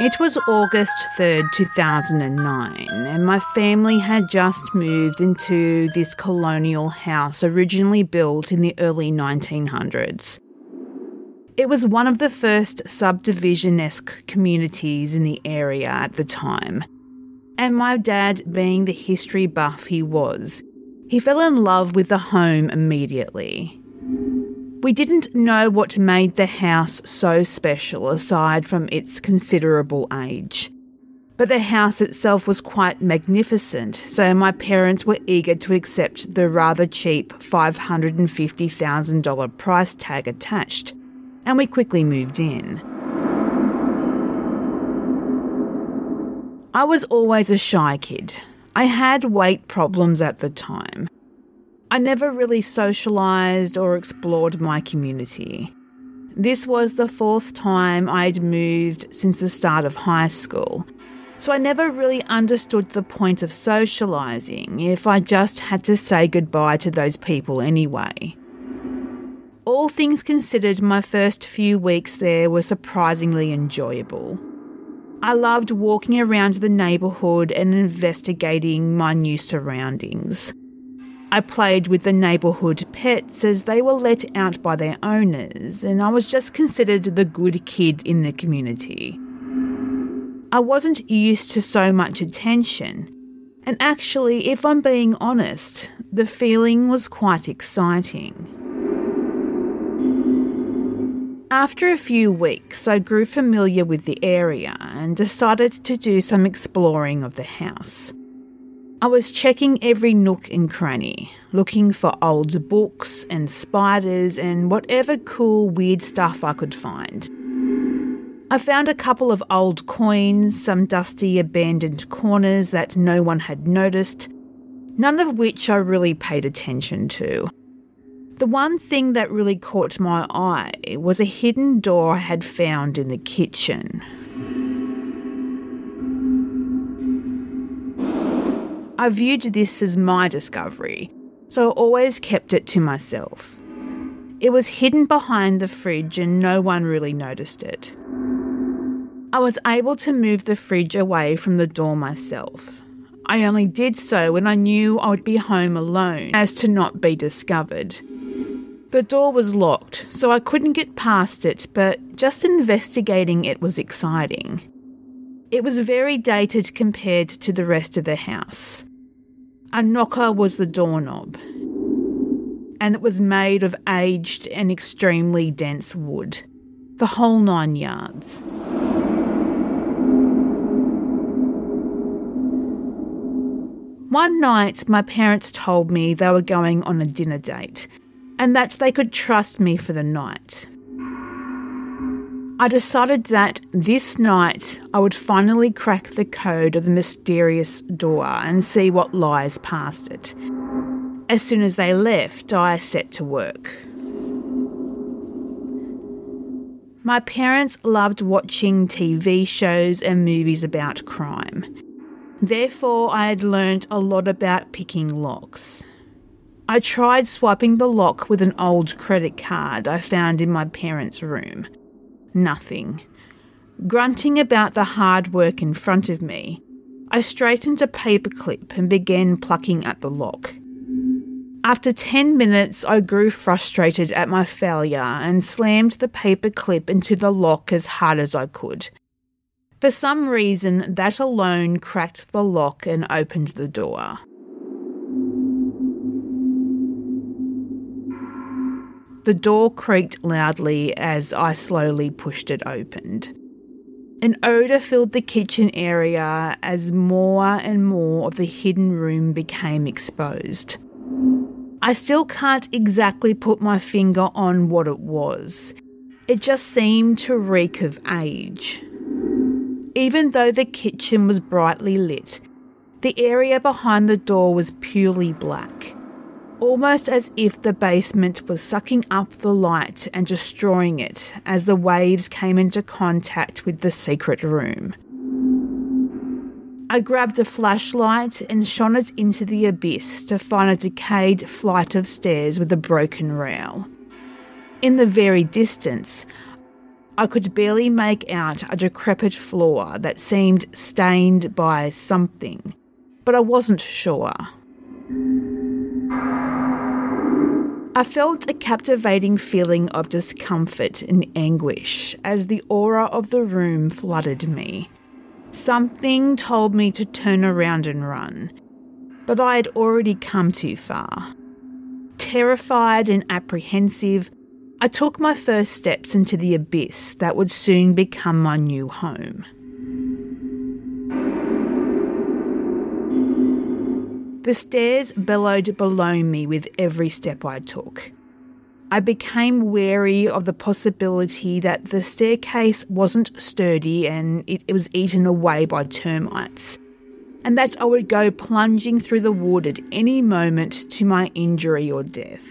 It was August 3rd, 2009, and my family had just moved into this colonial house originally built in the early 1900s. It was one of the first subdivision esque communities in the area at the time. And my dad, being the history buff he was, he fell in love with the home immediately. We didn't know what made the house so special aside from its considerable age. But the house itself was quite magnificent, so my parents were eager to accept the rather cheap $550,000 price tag attached, and we quickly moved in. I was always a shy kid. I had weight problems at the time. I never really socialised or explored my community. This was the fourth time I'd moved since the start of high school, so I never really understood the point of socialising if I just had to say goodbye to those people anyway. All things considered, my first few weeks there were surprisingly enjoyable. I loved walking around the neighbourhood and investigating my new surroundings. I played with the neighbourhood pets as they were let out by their owners, and I was just considered the good kid in the community. I wasn't used to so much attention, and actually, if I'm being honest, the feeling was quite exciting. After a few weeks, I grew familiar with the area and decided to do some exploring of the house. I was checking every nook and cranny, looking for old books and spiders and whatever cool, weird stuff I could find. I found a couple of old coins, some dusty, abandoned corners that no one had noticed, none of which I really paid attention to. The one thing that really caught my eye was a hidden door I had found in the kitchen. I viewed this as my discovery, so I always kept it to myself. It was hidden behind the fridge and no one really noticed it. I was able to move the fridge away from the door myself. I only did so when I knew I would be home alone as to not be discovered. The door was locked, so I couldn't get past it, but just investigating it was exciting. It was very dated compared to the rest of the house. A knocker was the doorknob, and it was made of aged and extremely dense wood. The whole nine yards. One night, my parents told me they were going on a dinner date and that they could trust me for the night. I decided that this night I would finally crack the code of the mysterious door and see what lies past it. As soon as they left, I set to work. My parents loved watching TV shows and movies about crime. Therefore, I had learnt a lot about picking locks. I tried swiping the lock with an old credit card I found in my parents' room nothing. Grunting about the hard work in front of me, I straightened a paperclip and began plucking at the lock. After 10 minutes, I grew frustrated at my failure and slammed the paperclip into the lock as hard as I could. For some reason, that alone cracked the lock and opened the door. The door creaked loudly as I slowly pushed it open. An odour filled the kitchen area as more and more of the hidden room became exposed. I still can't exactly put my finger on what it was. It just seemed to reek of age. Even though the kitchen was brightly lit, the area behind the door was purely black, almost as if the basement was sucking up the light and destroying it as the waves came into contact with the secret room. I grabbed a flashlight and shone it into the abyss to find a decayed flight of stairs with a broken rail. In the very distance, I could barely make out a decrepit floor that seemed stained by something but I wasn't sure. I felt a captivating feeling of discomfort and anguish as the aura of the room flooded me. Something told me to turn around and run, but I had already come too far. Terrified and apprehensive, I took my first steps into the abyss that would soon become my new home. The stairs bellowed below me with every step I took. I became wary of the possibility that the staircase wasn't sturdy and it, it was eaten away by termites, and that I would go plunging through the wood at any moment to my injury or death.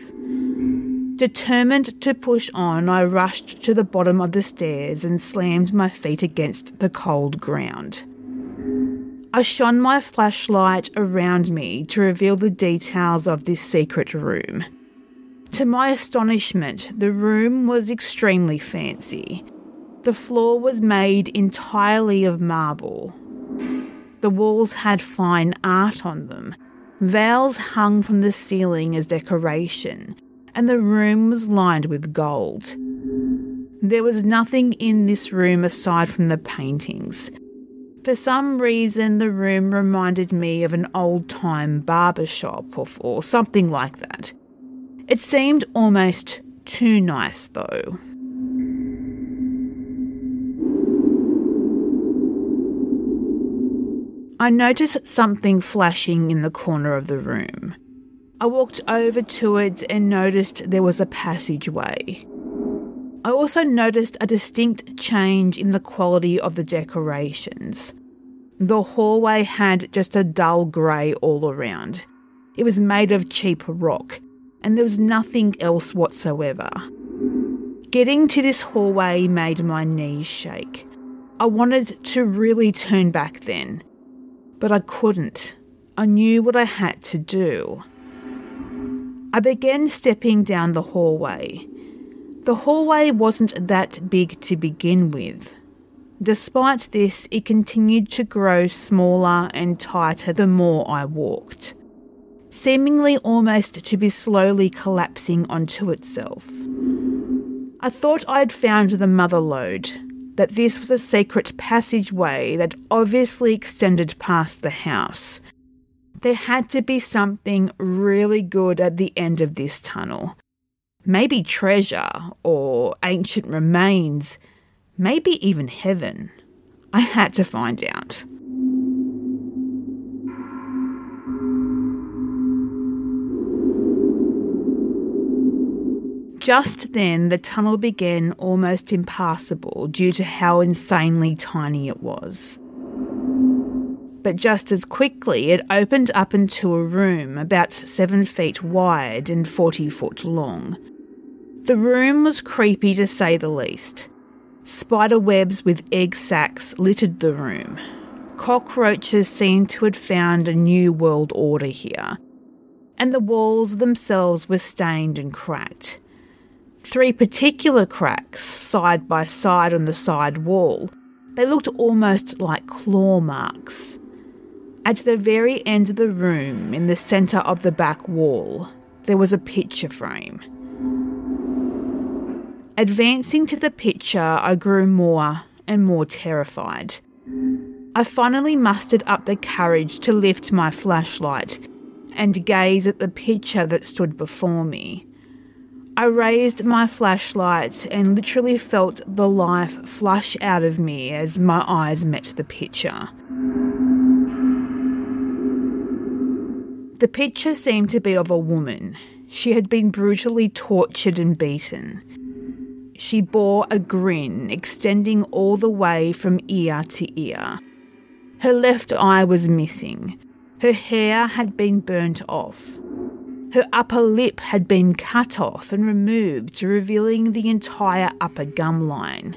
Determined to push on, I rushed to the bottom of the stairs and slammed my feet against the cold ground. I shone my flashlight around me to reveal the details of this secret room. To my astonishment, the room was extremely fancy. The floor was made entirely of marble. The walls had fine art on them. Veils hung from the ceiling as decoration, and the room was lined with gold. There was nothing in this room aside from the paintings. For some reason, the room reminded me of an old time barber shop or, or something like that. It seemed almost too nice, though. I noticed something flashing in the corner of the room. I walked over to it and noticed there was a passageway. I also noticed a distinct change in the quality of the decorations. The hallway had just a dull grey all around. It was made of cheap rock, and there was nothing else whatsoever. Getting to this hallway made my knees shake. I wanted to really turn back then, but I couldn't. I knew what I had to do. I began stepping down the hallway. The hallway wasn't that big to begin with. Despite this, it continued to grow smaller and tighter the more I walked, seemingly almost to be slowly collapsing onto itself. I thought I'd found the mother lode, that this was a secret passageway that obviously extended past the house. There had to be something really good at the end of this tunnel maybe treasure or ancient remains, maybe even heaven. I had to find out. Just then, the tunnel began almost impassable due to how insanely tiny it was. But just as quickly, it opened up into a room about seven feet wide and 40 foot long. The room was creepy to say the least. Spider webs with egg sacs littered the room. Cockroaches seemed to have found a new world order here. And the walls themselves were stained and cracked. Three particular cracks, side by side on the side wall, they looked almost like claw marks. At the very end of the room, in the centre of the back wall, there was a picture frame. Advancing to the picture, I grew more and more terrified. I finally mustered up the courage to lift my flashlight and gaze at the picture that stood before me. I raised my flashlight and literally felt the life flush out of me as my eyes met the picture. The picture seemed to be of a woman. She had been brutally tortured and beaten. She bore a grin extending all the way from ear to ear. Her left eye was missing. Her hair had been burnt off. Her upper lip had been cut off and removed, revealing the entire upper gum line.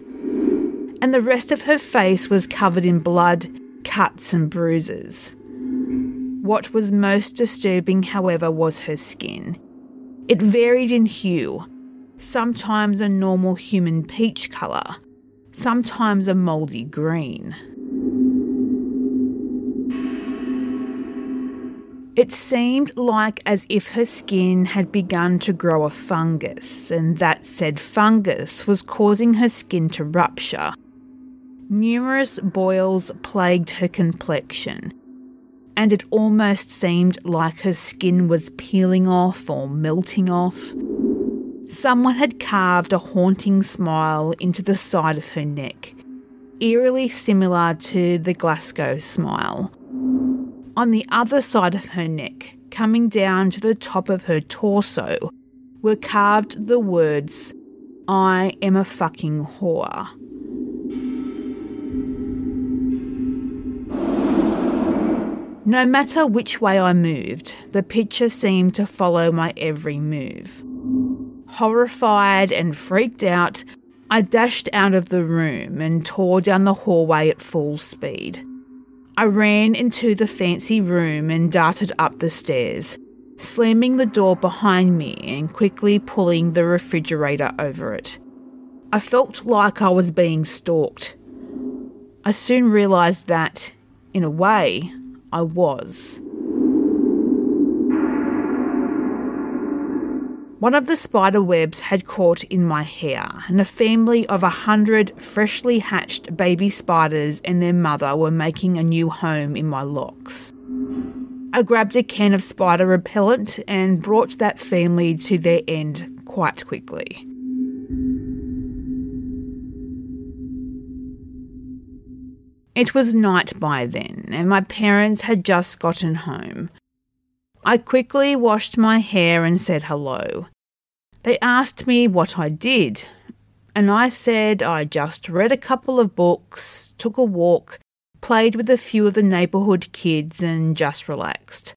And the rest of her face was covered in blood, cuts, and bruises. What was most disturbing, however, was her skin. It varied in hue, sometimes a normal human peach colour, sometimes a mouldy green. It seemed like as if her skin had begun to grow a fungus, and that said fungus was causing her skin to rupture. Numerous boils plagued her complexion, and it almost seemed like her skin was peeling off or melting off. Someone had carved a haunting smile into the side of her neck, eerily similar to the Glasgow smile. On the other side of her neck, coming down to the top of her torso, were carved the words, I am a fucking whore. No matter which way I moved, the picture seemed to follow my every move. Horrified and freaked out, I dashed out of the room and tore down the hallway at full speed. I ran into the fancy room and darted up the stairs, slamming the door behind me and quickly pulling the refrigerator over it. I felt like I was being stalked. I soon realised that, in a way, I was. One of the spider webs had caught in my hair, and a family of a hundred freshly hatched baby spiders and their mother were making a new home in my locks. I grabbed a can of spider repellent and brought that family to their end quite quickly. It was night by then, and my parents had just gotten home. I quickly washed my hair and said hello. They asked me what I did, and I said I just read a couple of books, took a walk, played with a few of the neighbourhood kids, and just relaxed.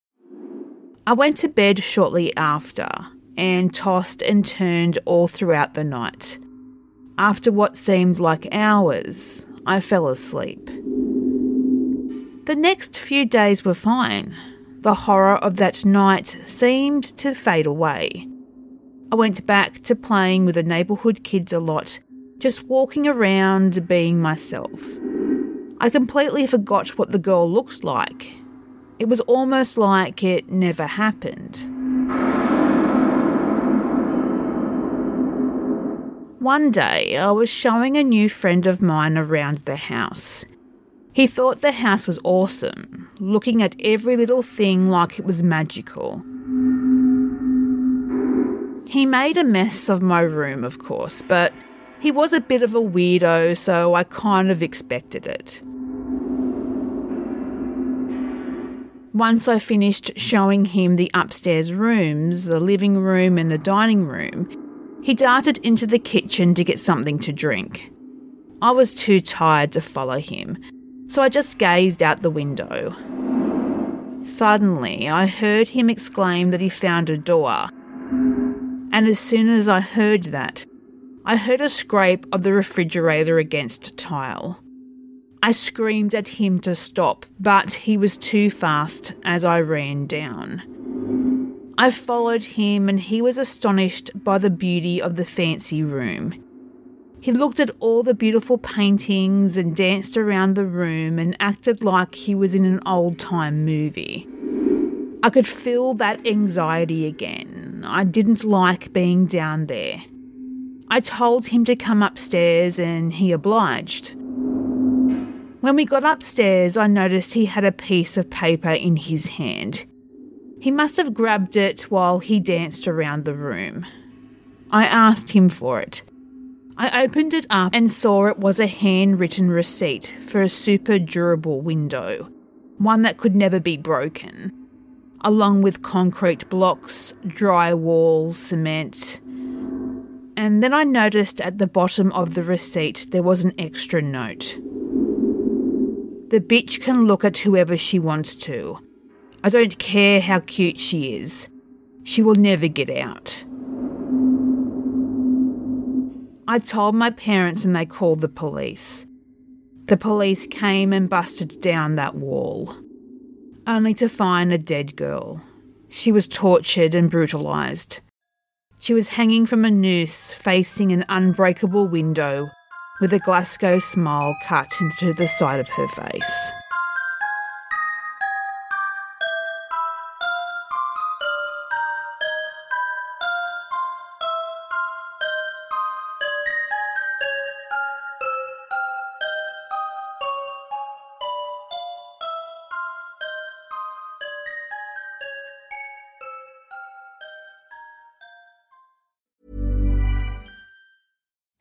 I went to bed shortly after and tossed and turned all throughout the night. After what seemed like hours, I fell asleep. The next few days were fine. The horror of that night seemed to fade away. I went back to playing with the neighbourhood kids a lot, just walking around being myself. I completely forgot what the girl looked like. It was almost like it never happened. One day, I was showing a new friend of mine around the house. He thought the house was awesome, looking at every little thing like it was magical. He made a mess of my room, of course, but he was a bit of a weirdo, so I kind of expected it. Once I finished showing him the upstairs rooms, the living room, and the dining room, he darted into the kitchen to get something to drink. I was too tired to follow him, so I just gazed out the window. Suddenly, I heard him exclaim that he found a door and as soon as I heard that, I heard a scrape of the refrigerator against tile. I screamed at him to stop, but he was too fast as I ran down. I followed him, and he was astonished by the beauty of the fancy room. He looked at all the beautiful paintings and danced around the room and acted like he was in an old time movie. I could feel that anxiety again I didn't like being down there. I told him to come upstairs and he obliged. When we got upstairs, I noticed he had a piece of paper in his hand. He must have grabbed it while he danced around the room. I asked him for it. I opened it up and saw it was a handwritten receipt for a super durable window, one that could never be broken, along with concrete blocks, drywall, cement. And then I noticed at the bottom of the receipt there was an extra note. The bitch can look at whoever she wants to. I don't care how cute she is. She will never get out. I told my parents and they called the police. The police came and busted down that wall, only to find a dead girl. She was tortured and brutalised. She was hanging from a noose facing an unbreakable window with a Glasgow smile cut into the side of her face.